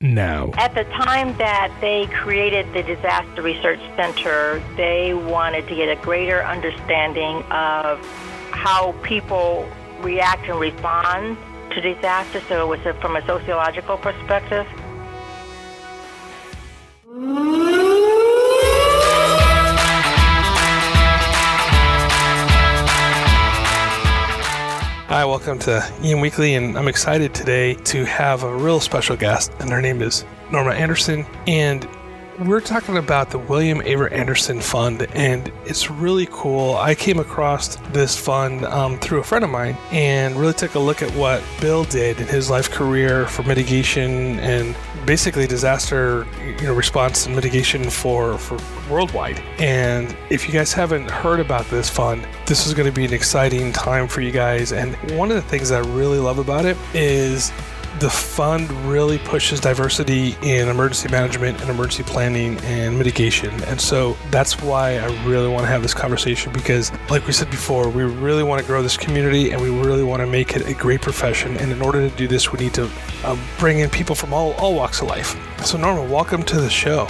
now. At the time that they created the Disaster Research Center, they wanted to get a greater understanding of how people react and respond to disaster. So it was from a sociological perspective. Hi, welcome to EM Weekly, and I'm excited today to have a real special guest, and her name is Norma Anderson. And we're talking about the William Averitt Anderson Fund, and it's really cool. I came across this fund um, through a friend of mine and really took a look at what Bill did in his life career for mitigation and basically disaster you know, response and mitigation for, for worldwide. And if you guys haven't heard about this fund, this is going to be an exciting time for you guys. And one of the things I really love about it is the fund really pushes diversity in emergency management and emergency planning and mitigation. And so that's why I really want to have this conversation because, like we said before, we really want to grow this community and we really want to make it a great profession. And in order to do this, we need to um, bring in people from all, all walks of life. So, Norma, welcome to the show.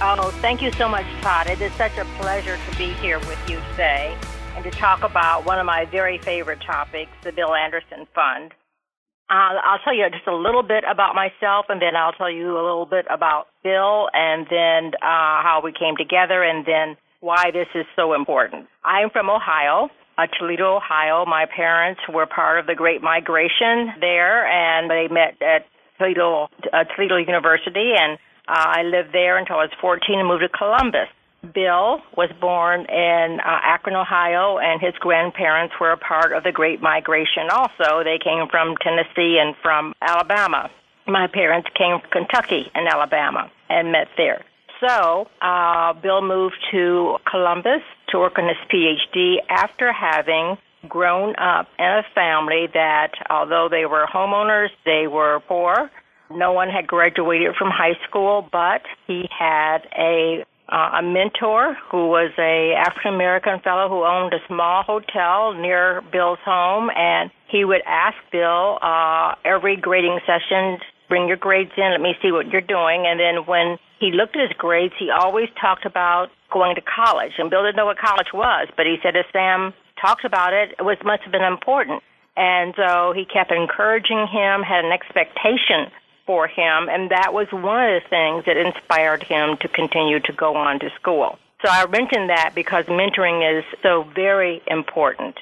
Oh, thank you so much, Todd. It is such a pleasure to be here with you today and to talk about one of my very favorite topics, the Bill Anderson Fund. Uh, I'll tell you just a little bit about myself, and then I'll tell you a little bit about Bill, and then uh, how we came together, and then why this is so important. I'm from Ohio, uh, Toledo, Ohio. My parents were part of the Great Migration there, and they met at Toledo, uh, Toledo University, and uh, I lived there until I was 14 and moved to Columbus. Bill was born in uh, Akron, Ohio, and his grandparents were a part of the Great Migration also. They came from Tennessee and from Alabama. My parents came from Kentucky and Alabama and met there. So, uh, Bill moved to Columbus to work on his PhD after having grown up in a family that, although they were homeowners, they were poor. No one had graduated from high school, but he had a uh, a mentor who was a African American fellow who owned a small hotel near Bill's home, and he would ask Bill uh, every grading session, "Bring your grades in. Let me see what you're doing." And then when he looked at his grades, he always talked about going to college. And Bill didn't know what college was, but he said if Sam talked about it, it was must have been important. And so he kept encouraging him, had an expectation for him, and that was one of the things that inspired him to continue to go on to school. So I mentioned that because mentoring is so very important.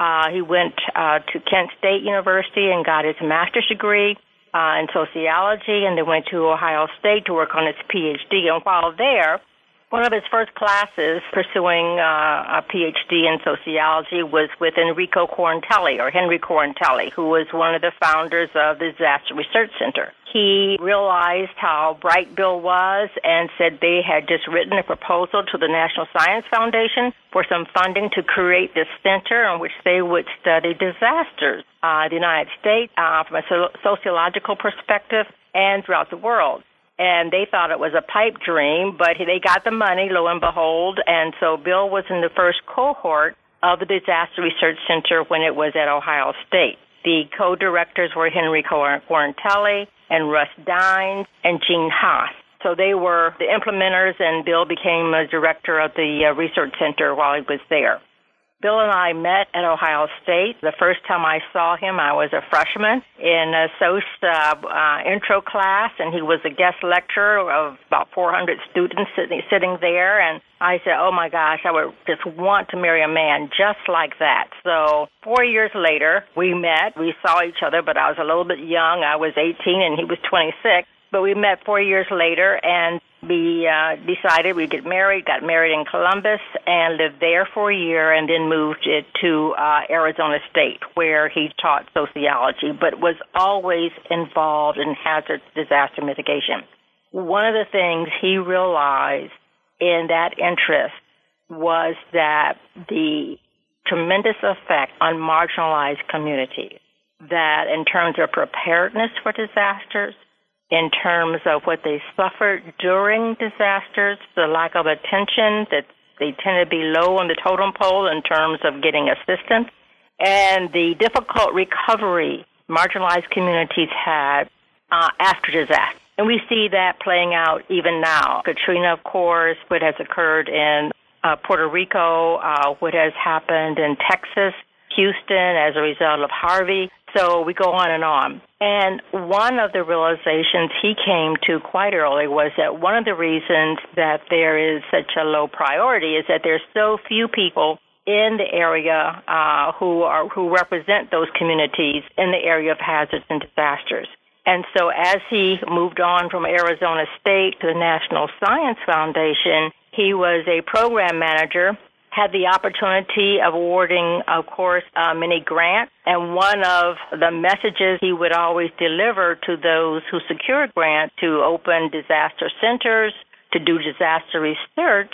Uh, he went uh, to Kent State University and got his master's degree uh, in sociology, and then went to Ohio State to work on his PhD. And while there, one of his first classes pursuing uh, a PhD in sociology was with Enrico Quarantelli, or Henry Quarantelli, who was one of the founders of the Disaster Research Center. He realized how bright Bill was and said they had just written a proposal to the National Science Foundation for some funding to create this center in which they would study disasters uh, the United States uh, from a sociological perspective and throughout the world and they thought it was a pipe dream, but they got the money, lo and behold, and so Bill was in the first cohort of the Disaster Research Center when it was at Ohio State. The co-directors were Henry Quarantelli and Russ Dynes and Gene Haas. So they were the implementers, and Bill became a director of the uh, research center while he was there. Bill and I met at Ohio State. The first time I saw him, I was a freshman in a SOS uh, uh, intro class, and he was a guest lecturer of about 400 students sitting, sitting there. And I said, "Oh my gosh, I would just want to marry a man just like that." So four years later, we met. We saw each other, but I was a little bit young. I was 18, and he was 26. But we met four years later, and we uh, decided we'd get married, got married in Columbus, and lived there for a year, and then moved it to uh, Arizona State, where he taught sociology, but was always involved in hazard disaster mitigation. One of the things he realized in that interest was that the tremendous effect on marginalized communities. That in terms of preparedness for disasters, in terms of what they suffered during disasters, the lack of attention that they tend to be low on the totem pole in terms of getting assistance, and the difficult recovery marginalized communities had uh, after disaster. And we see that playing out even now. Katrina, of course, what has occurred in uh, Puerto Rico, uh, what has happened in Texas, Houston as a result of Harvey. So we go on and on. And one of the realizations he came to quite early was that one of the reasons that there is such a low priority is that there's so few people in the area uh, who are who represent those communities in the area of hazards and disasters. And so as he moved on from Arizona State to the National Science Foundation, he was a program manager, had the opportunity of awarding, of course, uh, many grants. And one of the messages he would always deliver to those who secured grants to open disaster centers, to do disaster research,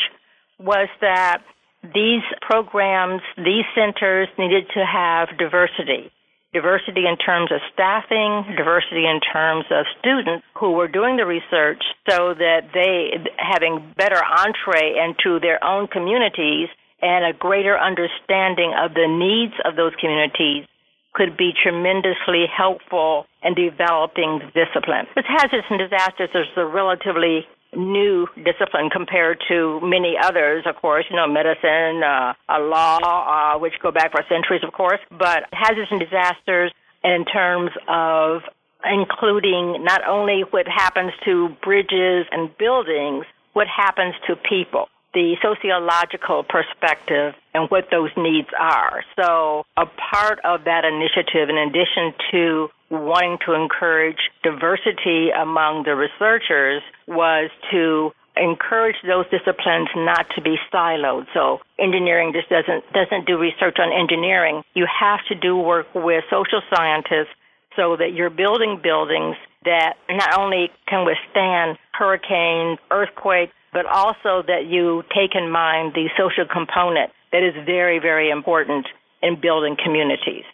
was that these programs, these centers needed to have diversity diversity in terms of staffing, diversity in terms of students who were doing the research so that they, having better entree into their own communities and a greater understanding of the needs of those communities could be tremendously helpful in developing discipline. With hazards and disasters, there's a relatively new discipline compared to many others, of course, you know, medicine, uh, law, uh, which go back for centuries, of course, but hazards and disasters in terms of including not only what happens to bridges and buildings, what happens to people the sociological perspective and what those needs are. So a part of that initiative, in addition to wanting to encourage diversity among the researchers, was to encourage those disciplines not to be siloed. So engineering just doesn't doesn't do research on engineering. You have to do work with social scientists so that you're building buildings that not only can withstand hurricanes, earthquakes, but also that you take in mind the social component that is very, very important in building communities.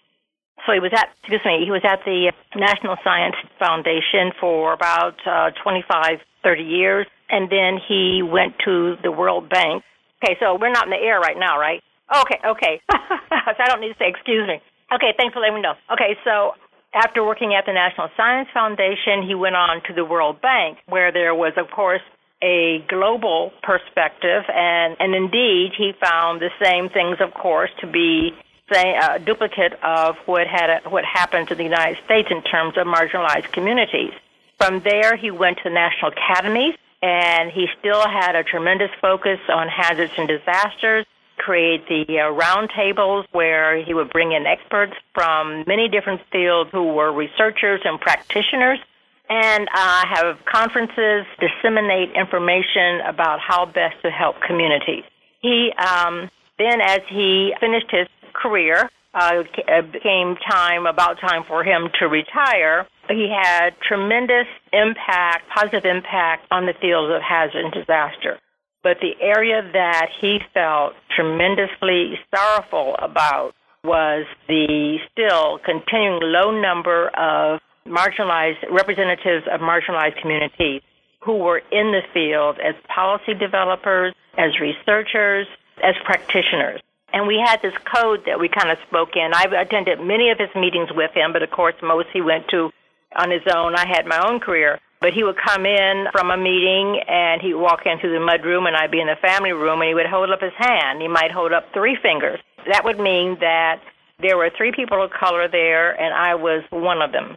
So he was at, excuse me, he was at the National Science Foundation for about uh, 25, 30 years, and then he went to the World Bank. Okay, so we're not in the air right now, right? Okay, okay. so I don't need to say excuse me. Okay, thanks for letting me know. Okay, so after working at the National Science Foundation, he went on to the World Bank, where there was, of course, a global perspective, and, and indeed, he found the same things, of course, to be say, a duplicate of what had what happened to the United States in terms of marginalized communities. From there, he went to the national academies, and he still had a tremendous focus on hazards and disasters. Create the uh, roundtables where he would bring in experts from many different fields who were researchers and practitioners and uh, have conferences, disseminate information about how best to help communities. He um, then, as he finished his career, uh, became time about time for him to retire. He had tremendous impact, positive impact on the field of hazard and disaster. But the area that he felt tremendously sorrowful about was the still continuing low number of marginalized representatives of marginalized communities who were in the field as policy developers, as researchers, as practitioners. And we had this code that we kind of spoke in. I attended many of his meetings with him, but of course, most he went to on his own. I had my own career. But he would come in from a meeting and he'd walk into the mud room and I'd be in the family room and he would hold up his hand. He might hold up three fingers. That would mean that there were three people of color there and I was one of them.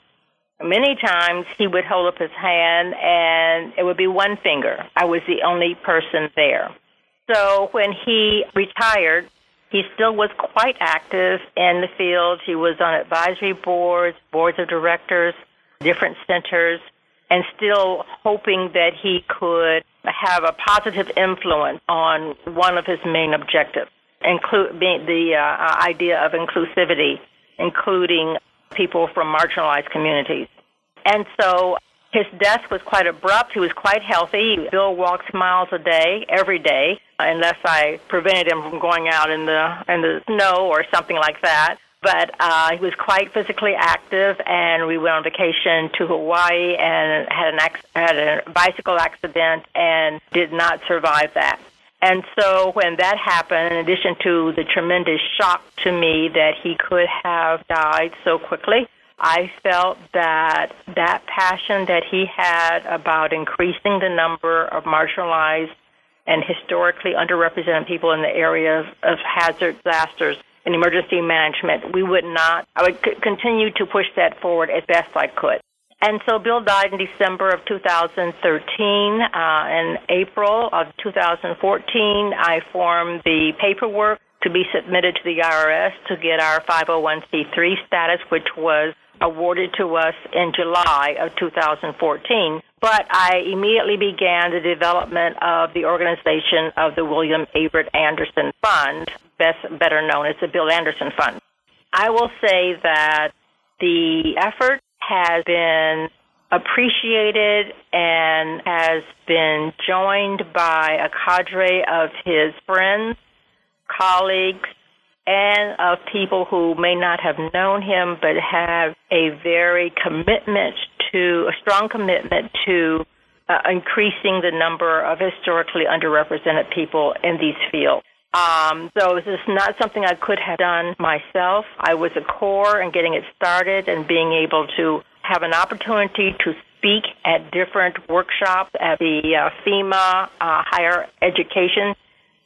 Many times he would hold up his hand and it would be one finger. I was the only person there. So when he retired, he still was quite active in the field. He was on advisory boards, boards of directors, different centers, and still hoping that he could have a positive influence on one of his main objectives, include the uh, idea of inclusivity, including people from marginalized communities. And so His death was quite abrupt. He was quite healthy. Bill walks miles a day, every day, unless I prevented him from going out in the in the snow or something like that. But uh, he was quite physically active, and we went on vacation to Hawaii and had an had a bicycle accident and did not survive that. And so when that happened, in addition to the tremendous shock to me that he could have died so quickly, I felt that that passion that he had about increasing the number of marginalized and historically underrepresented people in the area of, hazard disasters and emergency management, we would not, I would c- continue to push that forward as best I could. And so Bill died in December of 2013. Uh, in April of 2014, I formed the paperwork to be submitted to the IRS to get our 501c3 status, which was awarded to us in July of 2014. But I immediately began the development of the organization of the William Averitt Anderson Fund, best, better known as the Bill Anderson Fund. I will say that the effort has been appreciated and has been joined by a cadre of his friends, colleagues, and of people who may not have known him but have a very commitment to, a strong commitment to uh, increasing the number of historically underrepresented people in these fields. Um, so this is not something I could have done myself. I was a core in getting it started and being able to have an opportunity to speak at different workshops at the uh, FEMA uh, Higher Education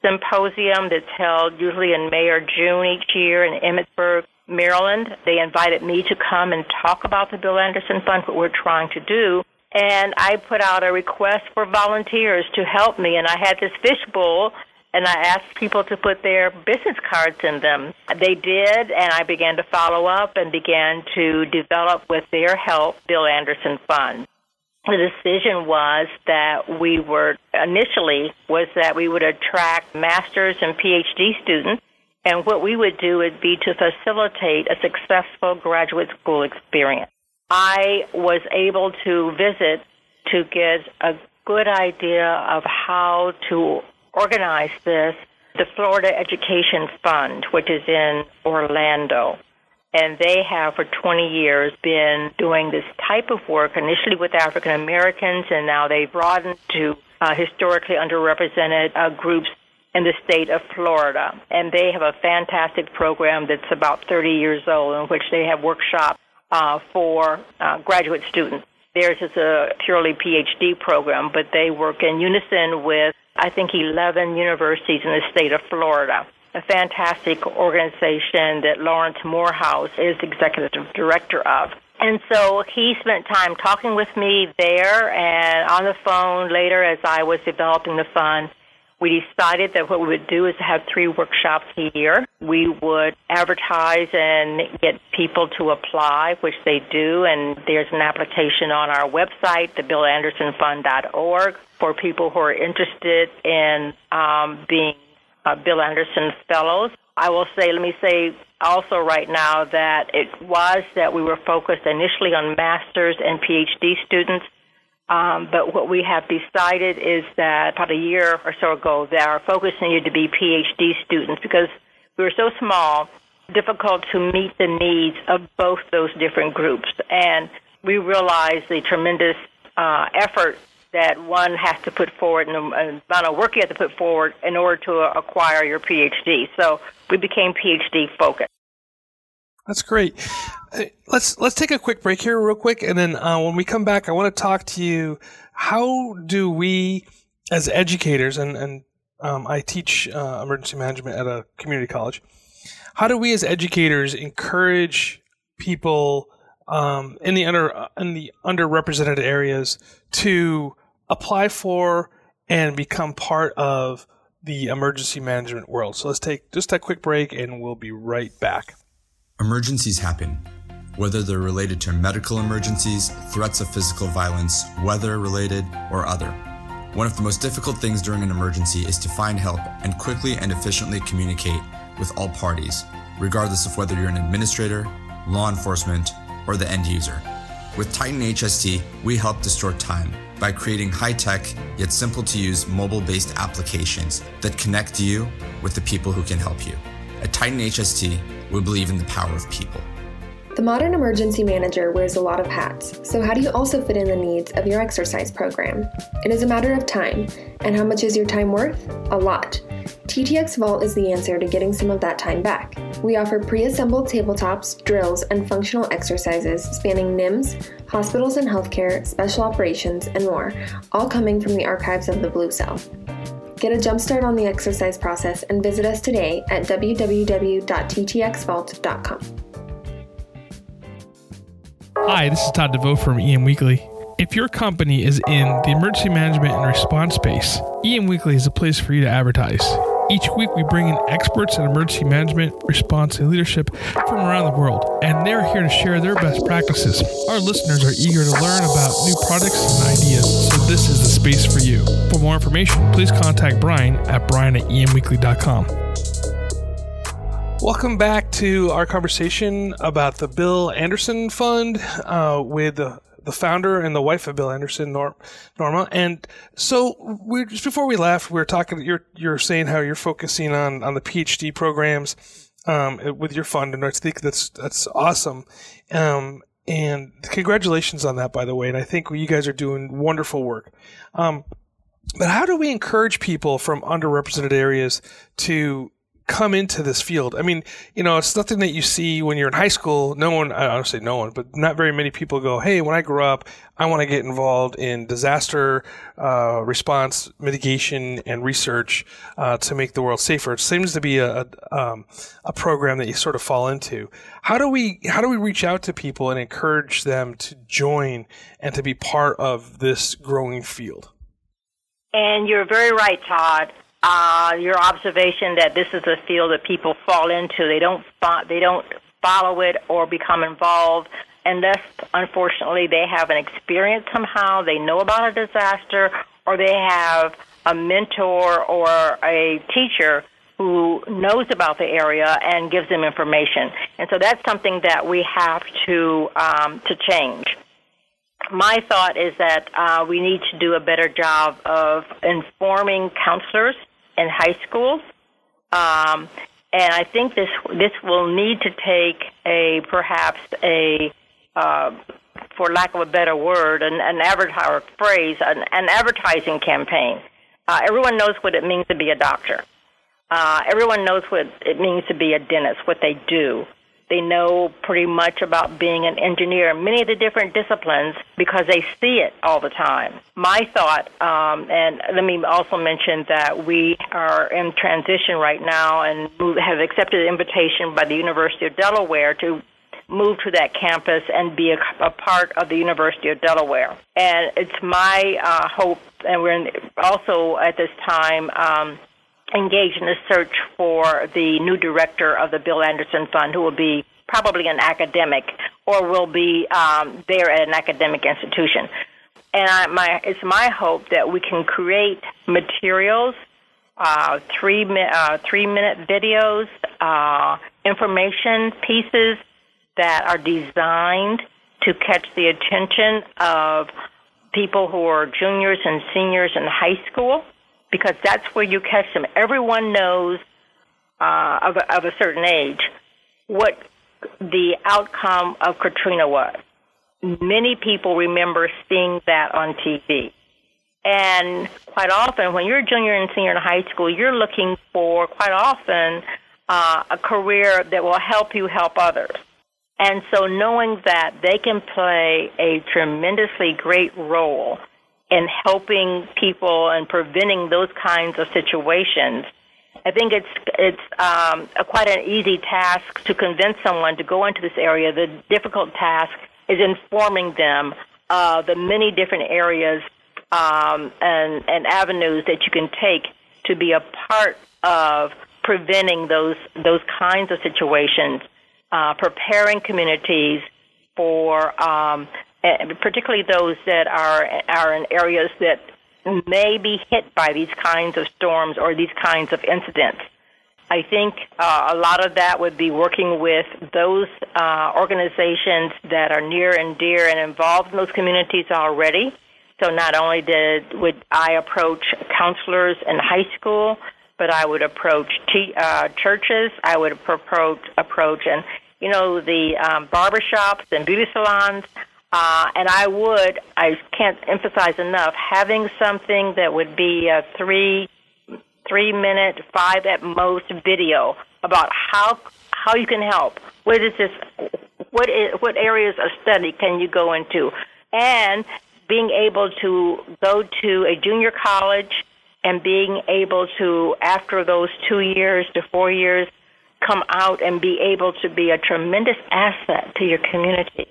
Symposium that's held usually in May or June each year in Emmitsburg, Maryland. They invited me to come and talk about the Bill Anderson Fund, what we're trying to do. And I put out a request for volunteers to help me, and I had this fishbowl and I asked people to put their business cards in them. They did, and I began to follow up and began to develop with their help Bill Anderson Fund. The decision was that we were initially was that we would attract masters and PhD students, and what we would do would be to facilitate a successful graduate school experience. I was able to visit to get a good idea of how to organized this, the Florida Education Fund, which is in Orlando. And they have for 20 years been doing this type of work, initially with African Americans, and now they've broadened to uh, historically underrepresented uh, groups in the state of Florida. And they have a fantastic program that's about 30 years old in which they have workshops uh, for uh, graduate students. Theirs is a purely PhD program, but they work in unison with I think, 11 universities in the state of Florida. A fantastic organization that Lawrence Morehouse is executive director of. And so he spent time talking with me there and on the phone later as I was developing the fund. We decided that what we would do is have three workshops a year. We would advertise and get people to apply, which they do, and there's an application on our website, thebillandersonfund.org, for people who are interested in um, being uh, Bill Anderson Fellows. I will say, let me say also right now that it was that we were focused initially on master's and PhD students um, but what we have decided is that about a year or so ago, that our focus needed to be PhD students because we were so small, difficult to meet the needs of both those different groups. And we realized the tremendous uh, effort that one has to put forward and the amount of work you have to put forward in order to acquire your PhD. So we became PhD focused. That's great. Uh, let's let's take a quick break here, real quick, and then uh, when we come back, I want to talk to you. How do we, as educators, and and um, I teach uh, emergency management at a community college. How do we, as educators, encourage people um, in the under in the underrepresented areas to apply for and become part of the emergency management world? So let's take just a quick break, and we'll be right back. Emergencies happen, whether they're related to medical emergencies, threats of physical violence, weather related, or other. One of the most difficult things during an emergency is to find help and quickly and efficiently communicate with all parties, regardless of whether you're an administrator, law enforcement, or the end user. With Titan HST, we help to store time by creating high tech yet simple to use mobile based applications that connect you with the people who can help you. At Titan HST, we believe in the power of people. The modern emergency manager wears a lot of hats, so how do you also fit in the needs of your exercise program? It is a matter of time, and how much is your time worth? A lot. TTX Vault is the answer to getting some of that time back. We offer pre assembled tabletops, drills, and functional exercises spanning NIMS, hospitals and healthcare, special operations, and more, all coming from the archives of the Blue Cell. Get a jumpstart on the exercise process and visit us today at www.ttxvault.com. Hi, this is Todd DeVoe from EM Weekly. If your company is in the emergency management and response space, EM Weekly is a place for you to advertise. Each week, we bring in experts in emergency management, response, and leadership from around the world, and they're here to share their best practices. Our listeners are eager to learn about new products and ideas, so this is the space for you. For more information, please contact Brian at brian at emweekly.com. Welcome back to our conversation about the Bill Anderson Fund uh, with the, the founder and the wife of Bill Anderson, Nor- Norma. And so, we just before we left, we were talking. You're you're saying how you're focusing on on the PhD programs um, with your fund, and I think that's that's awesome. Um, and congratulations on that, by the way. And I think you guys are doing wonderful work. Um, but how do we encourage people from underrepresented areas to come into this field. I mean, you know, it's nothing that you see when you're in high school. No one, I don't say no one, but not very many people go, Hey, when I grow up, I want to get involved in disaster uh, response, mitigation, and research uh, to make the world safer. It seems to be a a, um, a program that you sort of fall into. How do we how do we reach out to people and encourage them to join and to be part of this growing field? And you're very right, Todd uh, your observation that this is a field that people fall into. They don't they don't follow it or become involved unless, unfortunately, they have an experience somehow. They know about a disaster, or they have a mentor or a teacher who knows about the area and gives them information. And so that's something that we have to um, to change. My thought is that uh, we need to do a better job of informing counselors in high schools. Um, and I think this this will need to take a perhaps a uh, for lack of a better word, an, an advertiser phrase, an, an advertising campaign. Uh, everyone knows what it means to be a doctor. Uh, everyone knows what it means to be a dentist, what they do. They know pretty much about being an engineer in many of the different disciplines because they see it all the time. My thought, um, and let me also mention that we are in transition right now and have accepted an invitation by the University of Delaware to move to that campus and be a, a part of the University of Delaware. And it's my uh, hope, and we're in, also at this time. Um, engaged in a search for the new director of the Bill Anderson Fund, who will be probably an academic or will be um, there at an academic institution. And I, my, it's my hope that we can create materials, uh, three uh, three minute videos, uh, information pieces that are designed to catch the attention of people who are juniors and seniors in high school because that's where you catch them. Everyone knows uh, of, a, of a certain age what the outcome of Katrina was. Many people remember seeing that on TV. And quite often, when you're a junior and senior in high school, you're looking for, quite often, uh, a career that will help you help others. And so knowing that they can play a tremendously great role in helping people and preventing those kinds of situations. I think it's it's um, a, quite an easy task to convince someone to go into this area. The difficult task is informing them of the many different areas um, and, and avenues that you can take to be a part of preventing those those kinds of situations, uh, preparing communities for um, particularly those that are are in areas that may be hit by these kinds of storms or these kinds of incidents. I think uh, a lot of that would be working with those uh, organizations that are near and dear and involved in those communities already. So not only did would I approach counselors in high school, but I would approach t- uh, churches. I would approach approach and you know the um, barbershops and beauty salons. Uh, and I would, I can't emphasize enough, having something that would be a three, three minute, five at most video about how how you can help. What is this? What is, what areas of study can you go into? And being able to go to a junior college and being able to, after those two years to four years, come out and be able to be a tremendous asset to your community,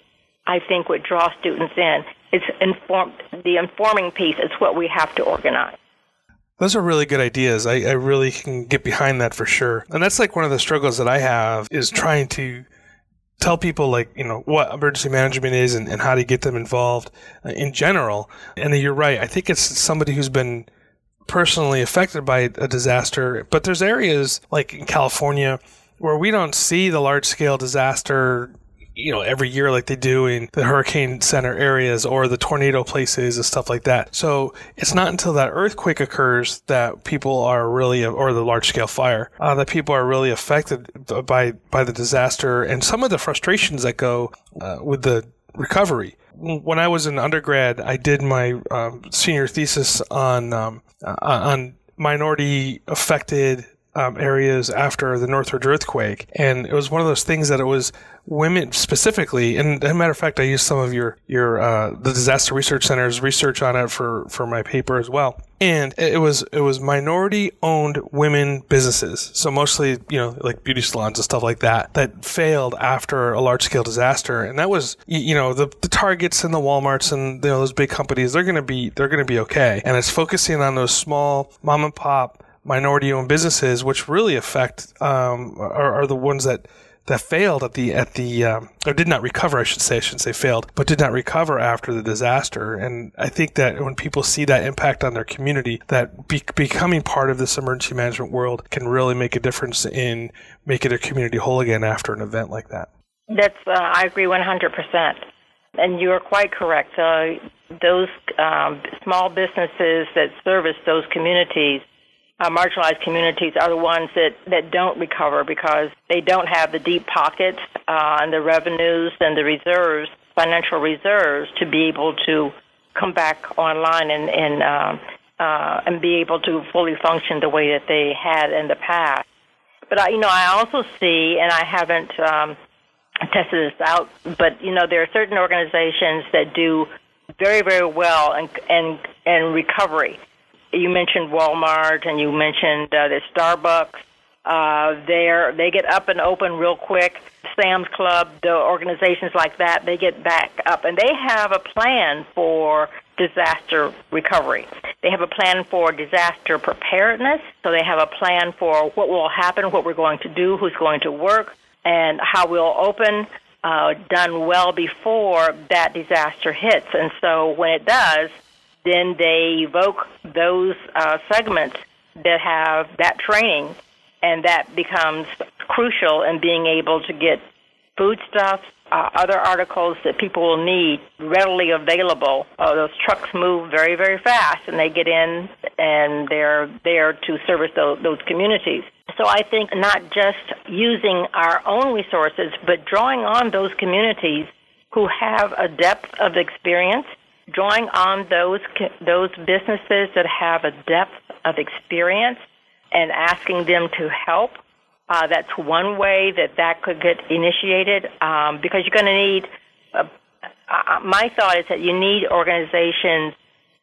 I think would draw students in. It's inform the informing piece is what we have to organize. Those are really good ideas. I, I really can get behind that for sure. And that's like one of the struggles that I have is trying to tell people like you know what emergency management is and, and how to get them involved uh, in general and you're right i think it's somebody who's been personally affected by a disaster but there's areas like in california where we don't see the large scale disaster you know every year like they do in the hurricane center areas or the tornado places and stuff like that. So it's not until that earthquake occurs that people are really or the large scale fire uh, that people are really affected by by the disaster and some of the frustrations that go uh, with the recovery. When I was an undergrad, I did my um, senior thesis on um, uh, on minority affected um, areas after the Northridge earthquake, and it was one of those things that it was women specifically. And as a matter of fact, I used some of your your uh, the Disaster Research Center's research on it for for my paper as well. And it was it was minority owned women businesses, so mostly you know like beauty salons and stuff like that that failed after a large scale disaster. And that was you know the the Targets and the WalMarts and you know those big companies they're gonna be they're gonna be okay. And it's focusing on those small mom and pop minority owned businesses, which really affect um, are, are, the ones that that failed at the at the um, or did not recover. I should say, I shouldn't say failed, but did not recover after the disaster. And I think that when people see that impact on their community, that be, becoming part of this emergency management world can really make a difference in making their community whole again after an event like that. That's uh, I agree 100 percent. And you are quite correct. Uh, those um, small businesses that service those communities uh, marginalized communities are the ones that, that don't recover because they don't have the deep pockets uh, and the revenues and the reserves, financial reserves, to be able to come back online and and uh, uh, and be able to fully function the way that they had in the past. But I, you know, I also see, and I haven't um, tested this out, but you know, there are certain organizations that do very, very well in in, in recovery you mentioned Walmart and you mentioned uh, the Starbucks. Uh, they're they get up and open real quick. Sam's Club, the organizations like that, they get back up and they have a plan for disaster recovery. They have a plan for disaster preparedness. So they have a plan for what will happen, what we're going to do, who's going to work, and how we'll open. Uh, done well before that disaster hits. And so when it does, then they evoke those uh, segments that have that training, and that becomes crucial in being able to get foodstuffs, uh, other articles that people will need readily available. Uh, those trucks move very, very fast, and they get in, and they're there to service those, those communities. So I think not just using our own resources, but drawing on those communities who have a depth of experience drawing on those those businesses that have a depth of experience and asking them to help. Uh, that's one way that that could get initiated um, because you're going to need. Uh, uh, my thought is that you need organizations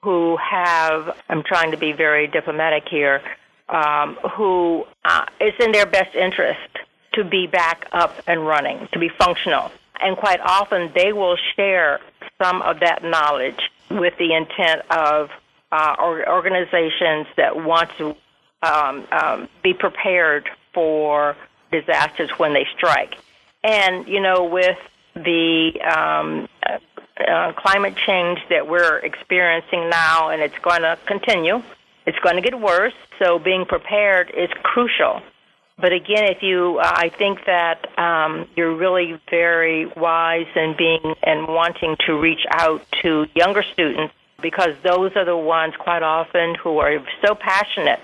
who have. I'm trying to be very diplomatic here. Um, who uh, it's in their best interest to be back up and running, to be functional, and quite often they will share some of that knowledge with the intent of uh, organizations that want to um, um, be prepared for disasters when they strike. And, you know, with the um, uh, uh, climate change that we're experiencing now, and it's going to continue, it's going to get worse, so being prepared is crucial. But again, if you, uh, I think that um, you're really very wise in being and wanting to reach out to younger students because those are the ones quite often who are so passionate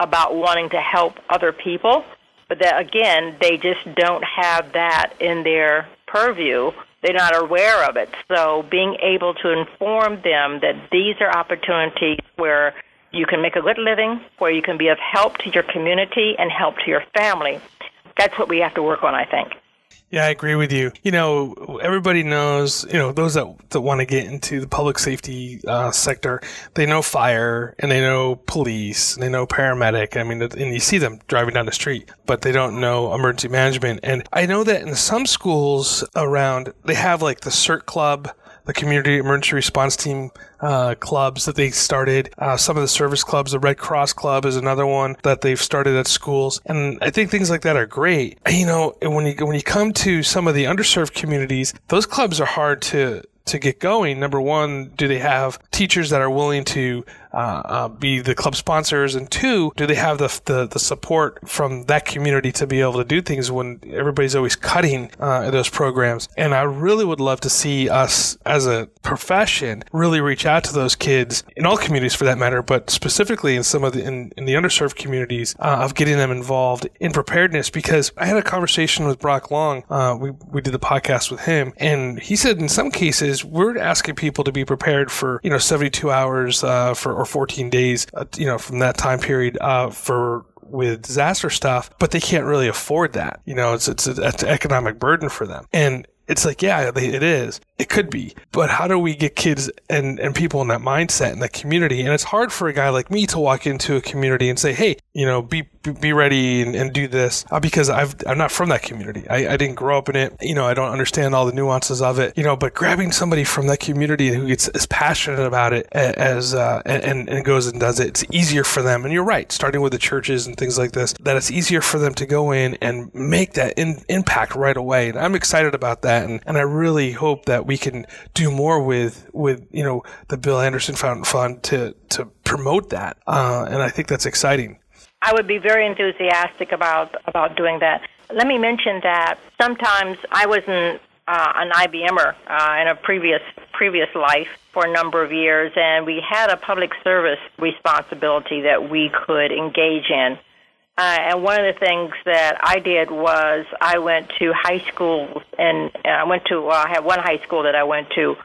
about wanting to help other people, but that again, they just don't have that in their purview. They're not aware of it. So being able to inform them that these are opportunities where you can make a good living, where you can be of help to your community and help to your family. That's what we have to work on, I think. Yeah, I agree with you. You know, everybody knows, you know, those that, that want to get into the public safety uh, sector, they know fire and they know police and they know paramedic. I mean, and you see them driving down the street, but they don't know emergency management. And I know that in some schools around, they have like the CERT club the community emergency response team uh, clubs that they started. Uh, some of the service clubs, the Red Cross Club is another one that they've started at schools, and I think things like that are great. You know, when you when you come to some of the underserved communities, those clubs are hard to to get going. Number one, do they have teachers that are willing to uh, uh, be the club sponsors, and two, do they have the, the, the support from that community to be able to do things when everybody's always cutting uh, those programs? And I really would love to see us as a profession really reach out to those kids in all communities for that matter, but specifically in some of the in, in the underserved communities uh, of getting them involved in preparedness. Because I had a conversation with Brock Long. Uh, we we did the podcast with him, and he said in some cases we're asking people to be prepared for you know 72 hours uh, for or 14 days, uh, you know, from that time period uh, for with disaster stuff, but they can't really afford that. You know, it's it's, it's an economic burden for them, and it's like yeah, it is. It could be, but how do we get kids and, and people in that mindset in that community? And it's hard for a guy like me to walk into a community and say, hey, you know, be be ready and, and do this uh, because I've I'm not from that community. I, I didn't grow up in it. You know, I don't understand all the nuances of it. You know, but grabbing somebody from that community who gets as passionate about it as uh, and and goes and does it, it's easier for them. And you're right, starting with the churches and things like this, that it's easier for them to go in and make that in, impact right away. And I'm excited about that, and and I really hope that we can do more with with you know the Bill Anderson Fountain Fund to to promote that, uh, and I think that's exciting. I would be very enthusiastic about about doing that. Let me mention that sometimes I was an uh, an IBMer uh, in a previous previous life for a number of years, and we had a public service responsibility that we could engage in. Uh, and one of the things that I did was I went to high schools, and uh, I went to, well, I had one high school that I went to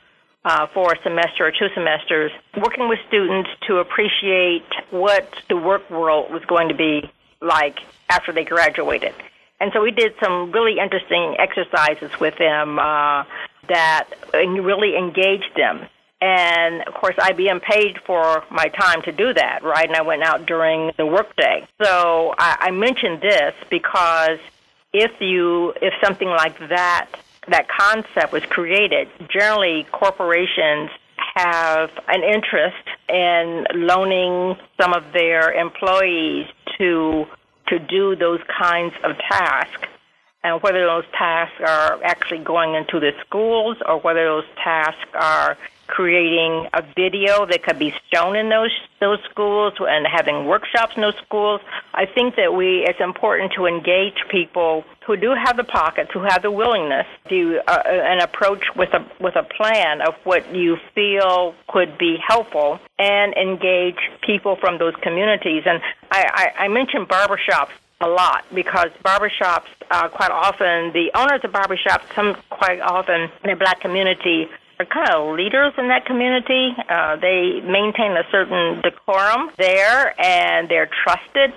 uh, for a semester or two semesters, working with students to appreciate what the work world was going to be like after they graduated. And so we did some really interesting exercises with them uh, that really engaged them. And of course, IBM paid for my time to do that, right? And I went out during the workday. So I, I mentioned this because if you, if something like that, that concept was created, generally corporations have an interest in loaning some of their employees to to do those kinds of tasks. And whether those tasks are actually going into the schools or whether those tasks are creating a video that could be shown in those those schools and having workshops in those schools. I think that we it's important to engage people who do have the pockets, who have the willingness to uh, uh, an approach with a with a plan of what you feel could be helpful, and engage people from those communities. And I, I, I mentioned barbershops a lot because barbershops uh, quite often the owners of barbershops some quite often in the black community are kind of leaders in that community. Uh, they maintain a certain decorum there, and they're trusted.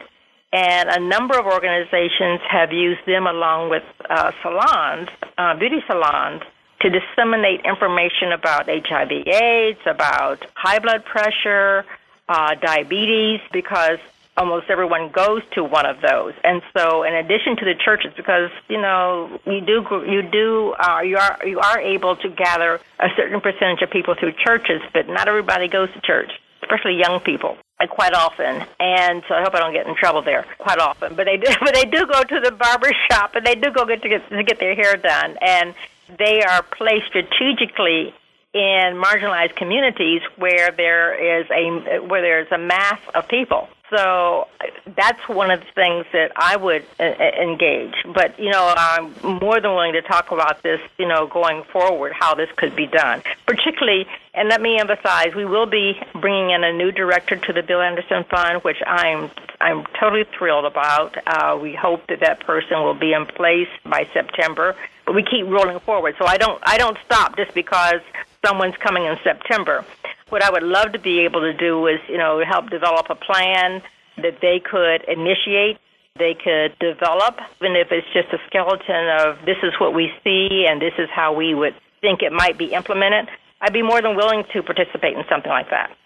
And a number of organizations have used them along with uh, salons, uh, beauty salons, to disseminate information about HIV/AIDS, about high blood pressure, uh, diabetes, because almost everyone goes to one of those. And so, in addition to the churches, because you know you do you do uh, you are you are able to gather a certain percentage of people through churches, but not everybody goes to church, especially young people. Quite often, and so I hope I don't get in trouble there. Quite often, but they do. But they do go to the barber shop, and they do go get to get to get their hair done, and they are placed strategically in marginalized communities where there is a where there's a mass of people. So that's one of the things that I would uh, uh, engage. But, you know, I'm more than willing to talk about this, you know, going forward, how this could be done. Particularly, and let me emphasize, we will be bringing in a new director to the Bill Anderson Fund, which I'm I'm totally thrilled about. Uh, we hope that that person will be in place by September. But we keep rolling forward, so I don't I don't stop just because someone's coming in September. What I would love to be able to do is, you know, help develop a plan that they could initiate, they could develop, even if it's just a skeleton of this is what we see and this is how we would think it might be implemented. I'd be more than willing to participate in something like that.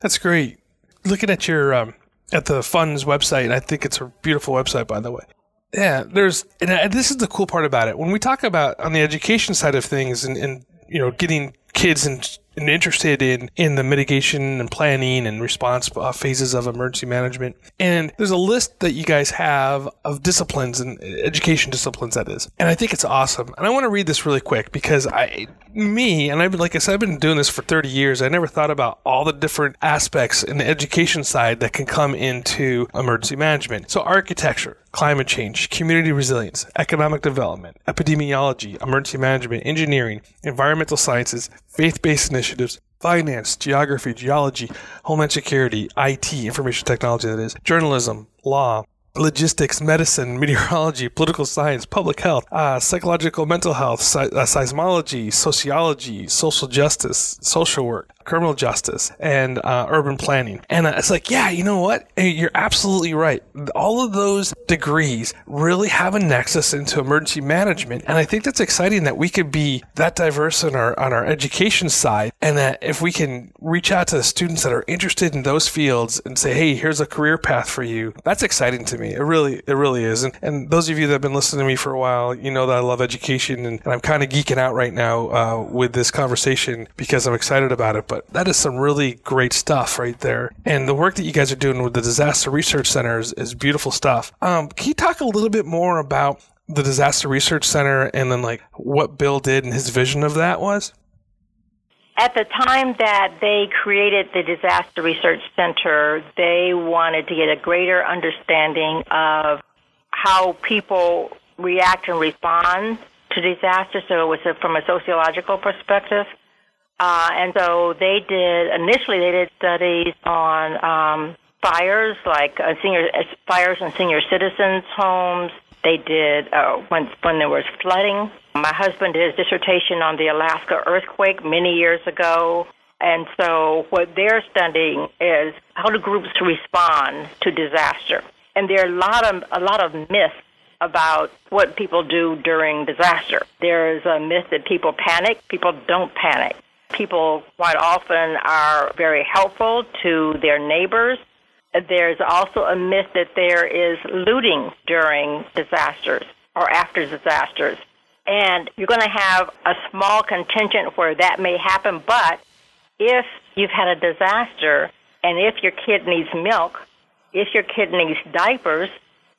That's great. Looking at your um, at the fund's website, I think it's a beautiful website, by the way. Yeah, there's and this is the cool part about it. When we talk about on the education side of things and, and you know getting kids and interested in in the mitigation and planning and response uh, phases of emergency management. And there's a list that you guys have of disciplines and education disciplines that is. And I think it's awesome. And I want to read this really quick because I me and I've been like I said I've been doing this for 30 years. I never thought about all the different aspects in the education side that can come into emergency management. So architecture, climate change, community resilience, economic development, epidemiology, emergency management, engineering, environmental sciences, faith based initiatives, finance, geography, geology, homeland security, IT, information technology, that is, journalism, law, logistics, medicine, meteorology, political science, public health, uh, psychological mental health, uh, seismology, sociology, social justice, social work, criminal justice, and uh, urban planning. And uh, it's like, yeah, you know what? You're absolutely right. All of those degrees really have a nexus into emergency management, and I think that's exciting that we could be that diverse on our on our education side, and that if we can reach out to the students that are interested in those fields and say, hey, here's a career path for you, that's exciting to me. It really, it really is. And, and those of you that have been listening to me for a while, you know that I love education, and, and I'm kind of geeking out right now uh, with this conversation because I'm excited about it. But but that is some really great stuff right there. And the work that you guys are doing with the Disaster Research Center is, is beautiful stuff. Um, can you talk a little bit more about the Disaster Research Center and then like what Bill did and his vision of that was? At the time that they created the Disaster Research Center, they wanted to get a greater understanding of how people react and respond to disasters. So it was from a sociological perspective. Uh, and so they did, initially they did studies on um, fires, like uh, senior uh, fires in senior citizens' homes. They did uh, when when there was flooding. My husband did his dissertation on the Alaska earthquake many years ago. And so what they're studying is how do groups respond to disaster. And there are a lot of a lot of myths about what people do during disaster. There is a myth that people panic. People don't panic. People quite often are very helpful to their neighbors. There's also a myth that there is looting during disasters or after disasters. And you're going to have a small contingent where that may happen, but if you've had a disaster and if your kid needs milk, if your kid needs diapers,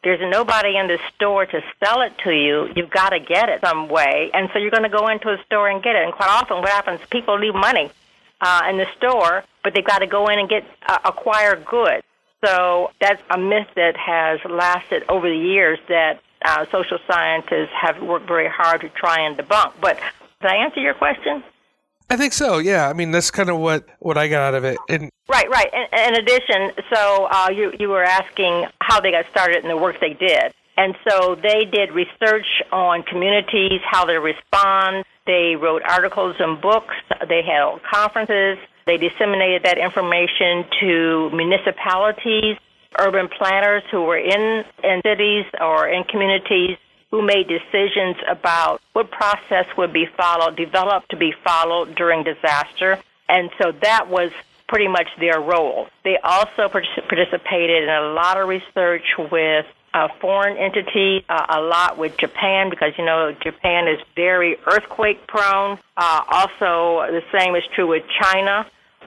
there's nobody in the store to sell it to you. You've got to get it some way. And so you're going to go into a store and get it. And quite often what happens, people leave money uh, in the store, but they've got to go in and get uh, acquire goods. So that's a myth that has lasted over the years that uh, social scientists have worked very hard to try and debunk. But did I answer your question? I think so. Yeah. I mean, that's kind of what what I got out of it. And right, right. In, in addition, so uh, you you were asking how they got started and the work they did, and so they did research on communities, how they respond. They wrote articles and books. They held conferences. They disseminated that information to municipalities, urban planners who were in in cities or in communities who made decisions about what process would be followed, developed to be followed during disaster. And so that was pretty much their role. They also participated in a lot of research with uh, foreign entities, uh, a lot with Japan because you know Japan is very earthquake prone. Uh, also, the same is true with China.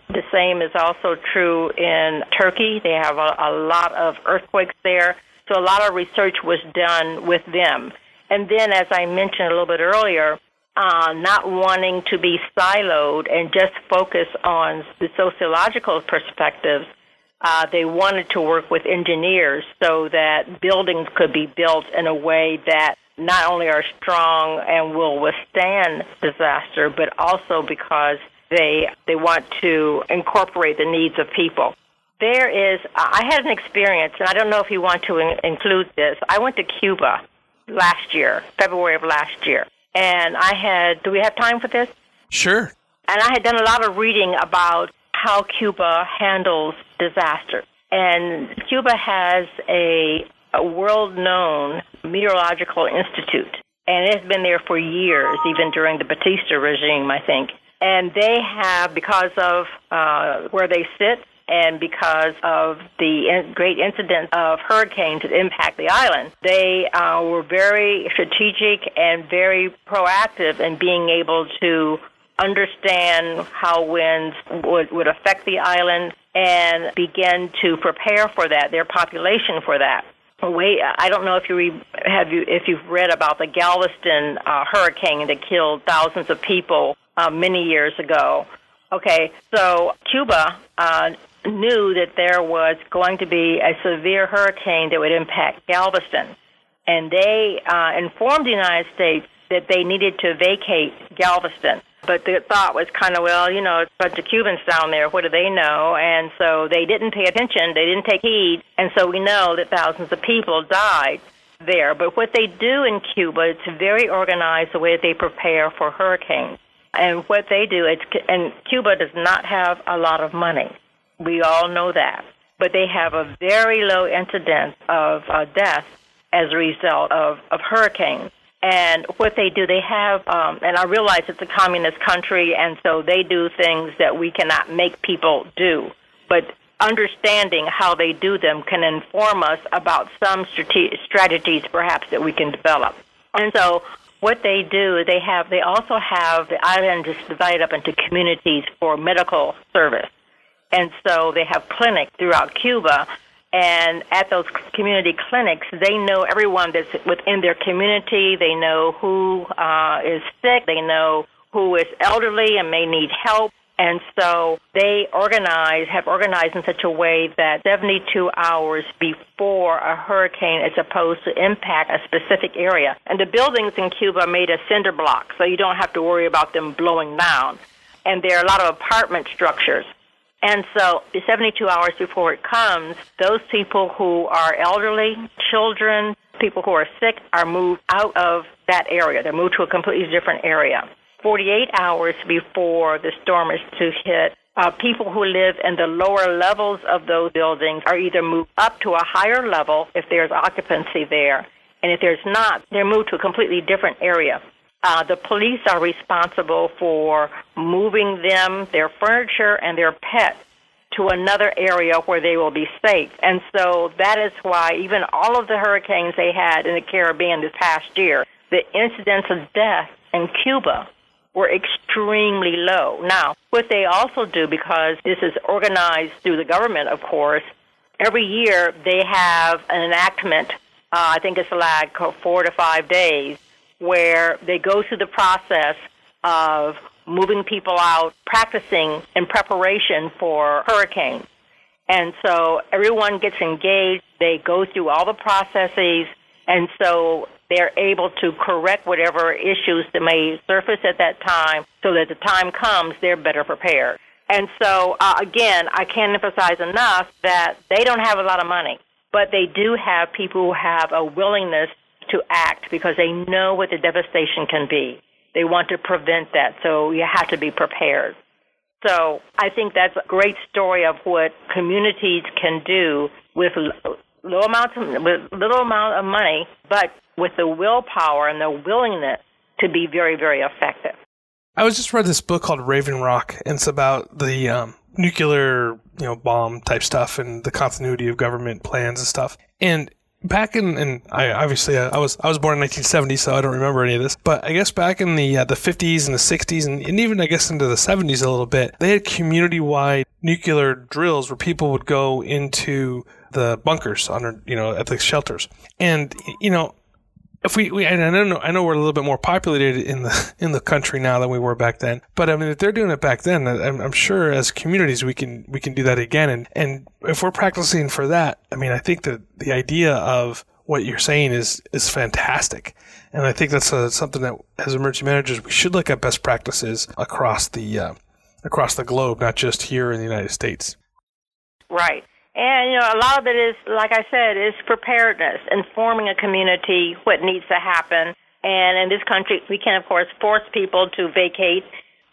The same is also true in Turkey. They have a, a lot of earthquakes there. So a lot of research was done with them. And then, as I mentioned a little bit earlier, uh, not wanting to be siloed and just focus on the sociological perspectives, uh, they wanted to work with engineers so that buildings could be built in a way that not only are strong and will withstand disaster, but also because they they want to incorporate the needs of people. There is, I had an experience, and I don't know if you want to in- include this. I went to Cuba last year, February of last year, and I had. Do we have time for this? Sure. And I had done a lot of reading about how Cuba handles disaster. And Cuba has a, a world known meteorological institute. And it has been there for years, even during the Batista regime, I think. And they have, because of uh, where they sit and because of the great incidence of hurricanes that impact the island, they uh, were very strategic and very proactive in being able to understand how winds would, would affect the island and begin to prepare for that, their population for that. Wait, I don't know if you re, have you if you've read about the Galveston uh, hurricane that killed thousands of people uh, many years ago. Okay, so Cuba uh, knew that there was going to be a severe hurricane that would impact Galveston, and they uh, informed the United States that they needed to vacate Galveston. But the thought was kind of, well, you know, it's a bunch of Cubans down there. What do they know? And so they didn't pay attention. They didn't take heed. And so we know that thousands of people died there. But what they do in Cuba, it's very organized the way that they prepare for hurricanes. And what they do, it's, and Cuba does not have a lot of money. We all know that. But they have a very low incidence of uh, death as a result of, of hurricanes. And what they do, they have, um, and I realize it's a communist country, and so they do things that we cannot make people do. But understanding how they do them can inform us about some strate- strategies, perhaps, that we can develop. And so, what they do, they have, they also have the island is divided up into communities for medical service. And so they have clinics throughout Cuba and at those community clinics, they know everyone that's within their community. They know who uh, is sick. They know who is elderly and may need help. And so they organize, have organized in such a way that 72 hours before a hurricane is supposed to impact a specific area. And the buildings in Cuba are made of cinder blocks, so you don't have to worry about them blowing down. And there are a lot of apartment structures. And so, 72 hours before it comes, those people who are elderly, children, people who are sick are moved out of that area. They're moved to a completely different area. 48 hours before the storm is to hit, uh, people who live in the lower levels of those buildings are either moved up to a higher level if there's occupancy there, and if there's not, they're moved to a completely different area. Uh, the police are responsible for moving them, their furniture, and their pets to another area where they will be safe. And so that is why even all of the hurricanes they had in the Caribbean this past year, the incidence of death in Cuba were extremely low. Now, what they also do, because this is organized through the government, of course, every year they have an enactment. Uh, I think it's like four to five days where they go through the process of moving people out, practicing in preparation for hurricanes. And so everyone gets engaged, they go through all the processes, and so they're able to correct whatever issues that may surface at that time so that the time comes, they're better prepared. And so, uh, again, I can't emphasize enough that they don't have a lot of money, but they do have people who have a willingness to act because they know what the devastation can be. They want to prevent that, so you have to be prepared. So I think that's a great story of what communities can do with low amounts of, with little amount of money, but with the willpower and the willingness to be very, very effective. I was just read this book called Raven Rock, and it's about the um, nuclear, you know, bomb type stuff and the continuity of government plans and stuff. And back in, and I obviously uh, I was I was born in 1970, so I don't remember any of this. But I guess back in the uh, the 50s and the 60s, and, and even I guess into the 70s a little bit, they had community wide nuclear drills where people would go into the bunkers under you know at the shelters, and you know if we, we and I know I know we're a little bit more populated in the in the country now than we were back then. But I mean, if they're doing it back then, I'm, I'm sure as communities we can we can do that again. And and if we're practicing for that, I mean, I think that the idea of what you're saying is is fantastic, and I think that's a, uh, something that as emergency managers we should look at best practices across the uh, across the globe, not just here in the United States. Right. And you know, a lot of it is, like I said, is preparedness, informing a community what needs to happen. And in this country, we can, of course, force people to vacate,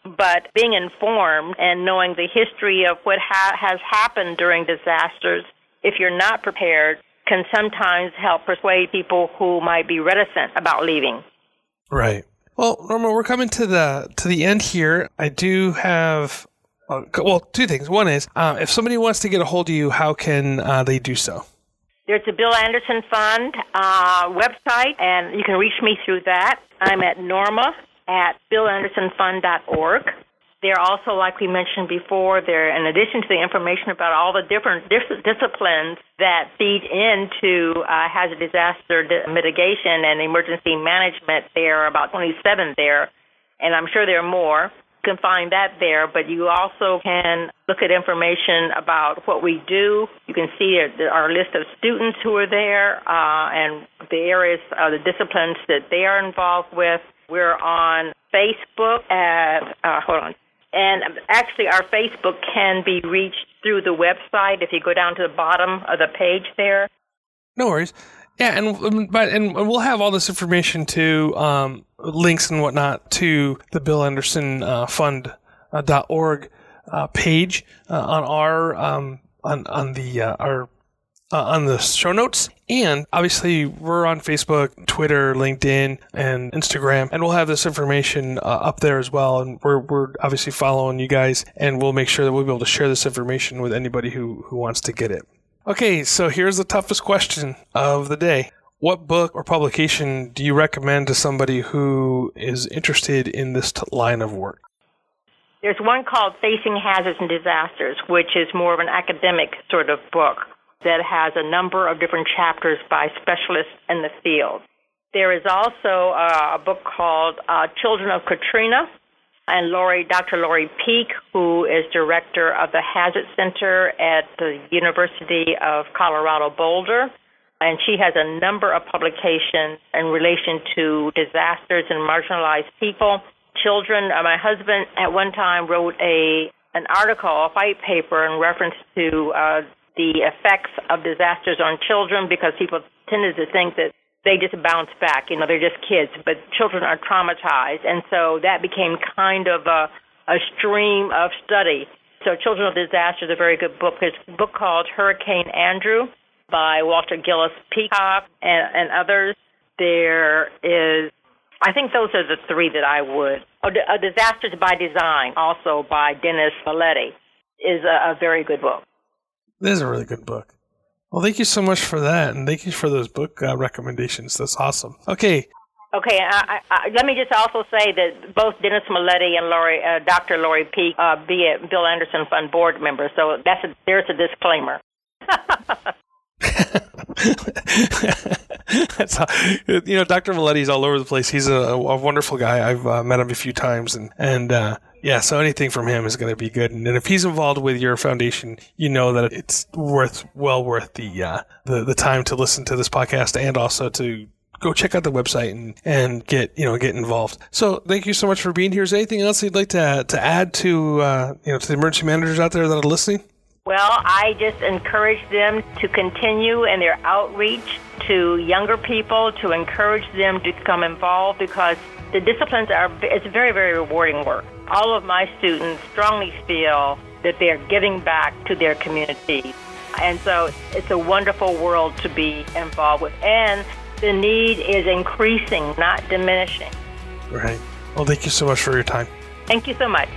but being informed and knowing the history of what ha- has happened during disasters, if you're not prepared, can sometimes help persuade people who might be reticent about leaving. Right. Well, Norma, we're coming to the to the end here. I do have uh, well, two things. One is uh, if somebody wants to get a hold of you, how can uh, they do so? There's a Bill Anderson Fund uh, website, and you can reach me through that. I'm at norma at billandersonfund.org. They're also, like we mentioned before, there in addition to the information about all the different dis- disciplines that feed into uh, hazard disaster mitigation and emergency management. There are about 27 there, and I'm sure there are more can find that there, but you also can look at information about what we do. You can see our list of students who are there uh, and the areas, uh, the disciplines that they are involved with. We're on Facebook at, uh, hold on, and actually our Facebook can be reached through the website if you go down to the bottom of the page there. No worries. Yeah, and um, but and we'll have all this information too, um, links and whatnot to the Bill Anderson uh, Fund uh, dot org uh, page uh, on our um, on on the uh, our uh, on the show notes. And obviously, we're on Facebook, Twitter, LinkedIn, and Instagram, and we'll have this information up there as well. And we're, we're obviously following you guys, and we'll make sure that we'll be able to share this information with anybody who, who wants to get it. Okay, so here's the toughest question of the day. What book or publication do you recommend to somebody who is interested in this t- line of work? There's one called Facing Hazards and Disasters, which is more of an academic sort of book that has a number of different chapters by specialists in the field. There is also uh, a book called uh, Children of Katrina, and Lori, Dr. Lori Peek, who is director of the Hazard Center at the University of Colorado Boulder. And she has a number of publications in relation to disasters and marginalized people, children. Uh, my husband at one time wrote a an article, a white paper, in reference to uh, the effects of disasters on children because people tended to think that they just bounce back. You know, they're just kids, but children are traumatized, and so that became kind of a a stream of study. So, Children of Disaster is a very good book. There's a book called Hurricane Andrew by Walter Gillis Peacock and, and others. There is, I think those are the three that I would. Oh, a Disasters by Design, also by Dennis Mileti, is a, a very good book. This is a really good book. Well, thank you so much for that, and thank you for those book uh, recommendations. That's awesome. Okay. Okay, I, I, let me just also say that both Dennis Mileti and Lori, uh, Dr. Lori Peek, uh, be a Bill Anderson Fund board member. So that's a, there's a disclaimer. That's how, you know, Dr. Mileti's all over the place. He's a, a wonderful guy. I've uh, met him a few times, and and uh, yeah, so anything from him is going to be good. And, if he's involved with your foundation, you know that it's worth well worth the uh, the the time to listen to this podcast and also to go check out the website and, and get you know get involved. So thank you so much for being here. Is there anything else you'd like to to add to uh, you know to the emergency managers out there that are listening? Well, I just encourage them to continue in their outreach to younger people, to encourage them to become involved because the disciplines are it's very very rewarding work. All of my students strongly feel that they're giving back to their community. And so it's a wonderful world to be involved with. And the need is increasing, not diminishing. Right. Well, thank you so much for your time. Thank you so much.